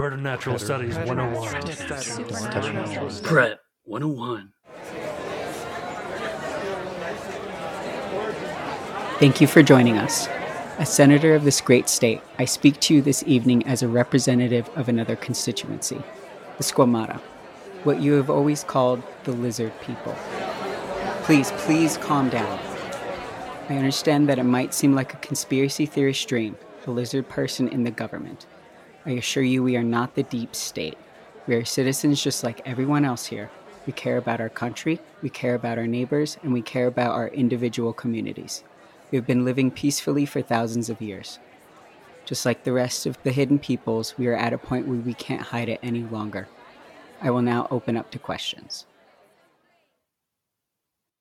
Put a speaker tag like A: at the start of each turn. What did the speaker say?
A: Bird and Natural Studies 101.
B: Prep 101.
C: Thank you for joining us. As Senator of this great state, I speak to you this evening as a representative of another constituency, the Squamata, what you have always called the lizard people. Please, please calm down. I understand that it might seem like a conspiracy theorist dream, a lizard person in the government. I assure you, we are not the deep state. We are citizens just like everyone else here. We care about our country, we care about our neighbors, and we care about our individual communities. We have been living peacefully for thousands of years. Just like the rest of the hidden peoples, we are at a point where we can't hide it any longer. I will now open up to questions.